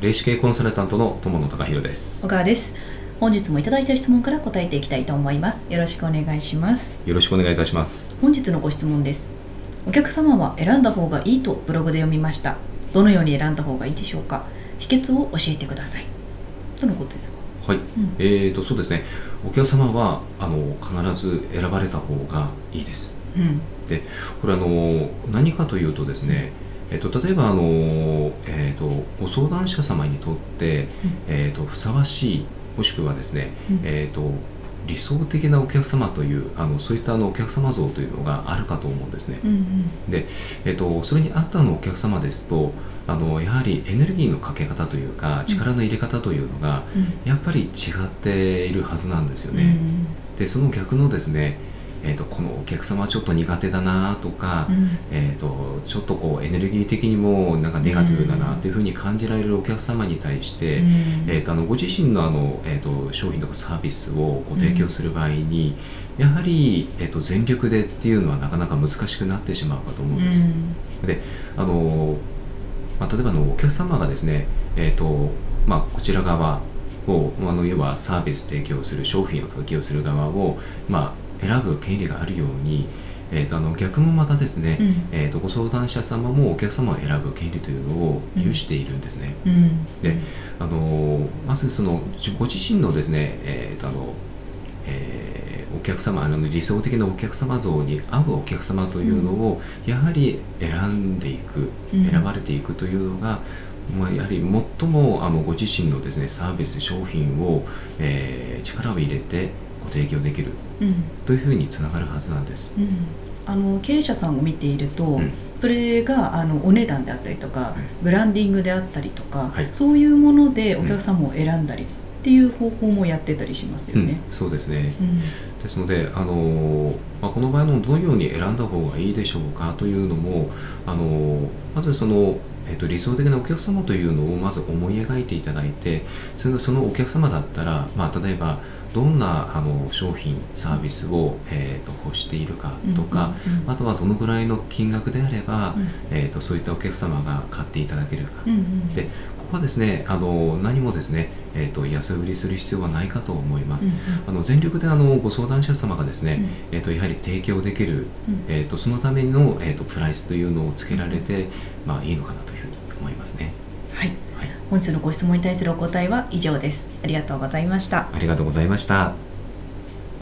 霊視系コンサルタントの友野隆弘です。小川です。本日もいただいた質問から答えていきたいと思います。よろしくお願いします。よろしくお願いいたします。本日のご質問です。お客様は選んだ方がいいとブログで読みました。どのように選んだ方がいいでしょうか。秘訣を教えてください。とのことですはい、うん、えーとそうですね。お客様はあの必ず選ばれた方がいいです、うん、でこれあの何かというとですね、えっと、例えばあの、えっと、ご相談者様にとって、うん、えっと、ふさわしいもしくはですね、うん、えっと理想的なお客様というあのそういったあのお客様像というのがあるかと思うんですね。うんうん、で、えっと、それに合ったのお客様ですとあのやはりエネルギーのかけ方というか力の入れ方というのが、やっぱり違っているはずなんですよね。うんうん、でその逆のですねえーと、このお客様はちょっと苦手だなとか、うん、えーと、ちょっとこうエネルギー的にもなんかネガティブだなというふうに感じられるお客様に対して、うん、えーと、あのご自身のあの、えー、と商品とかサービスをご提供する場合に、うん、やはり、えー、と全力でっていうのはなかなか難しくなってしまうかと思うんです。であのまあ、例えばのお客様がですね、えーとまあ、こちら側をあの要はサービス提供する商品を提供する側を、まあ選ぶ権利があるように、えーと、あの逆もまたですね、うん、えーと、ご相談者様もお客様を選ぶ権利というのを有しているんですね。うん、であのまずそのご自身のですね、えーとあのえー、お客様あの理想的なお客様像に合うお客様というのを、やはり選んでいく、選ばれていくというのが、まあ、やはり最もあのご自身のですねサービス商品を、えー、力を入れてご提供できる、うん、というふうにつながるはずなんです。うん、あの経営者さんを見ていると、うん、それがあのお値段であったりとか、ブランディングであったりとか、はい、そういうものでお客様を選んだりっていう方法もやってたりしますよね。そうですね、ですのであの、まあ、この場合のどのように選んだ方がいいでしょうかというのもあのまずそのえーと、理想的なお客様というのをまず思い描いていただいてそのそのお客様だったら、まあ、例えばどんなあの商品サービスを、えーと、欲しているかとか、うんうん、あとはどのぐらいの金額であれば、うん、えーと、そういったお客様が買っていただけるか、うんうん、でここはですねあの何もですね、えー、と安売りする必要はないかと思います、うんうん、あの全力であのご相談者様がですね、うん、えー、とやはり提供できる、えー、とそのための、えー、とプライスというのをつけられて、まあ、いいのかなと思いますね。はい、はい、本日のご質問に対するお答えは以上です。ありがとうございました。ありがとうございました。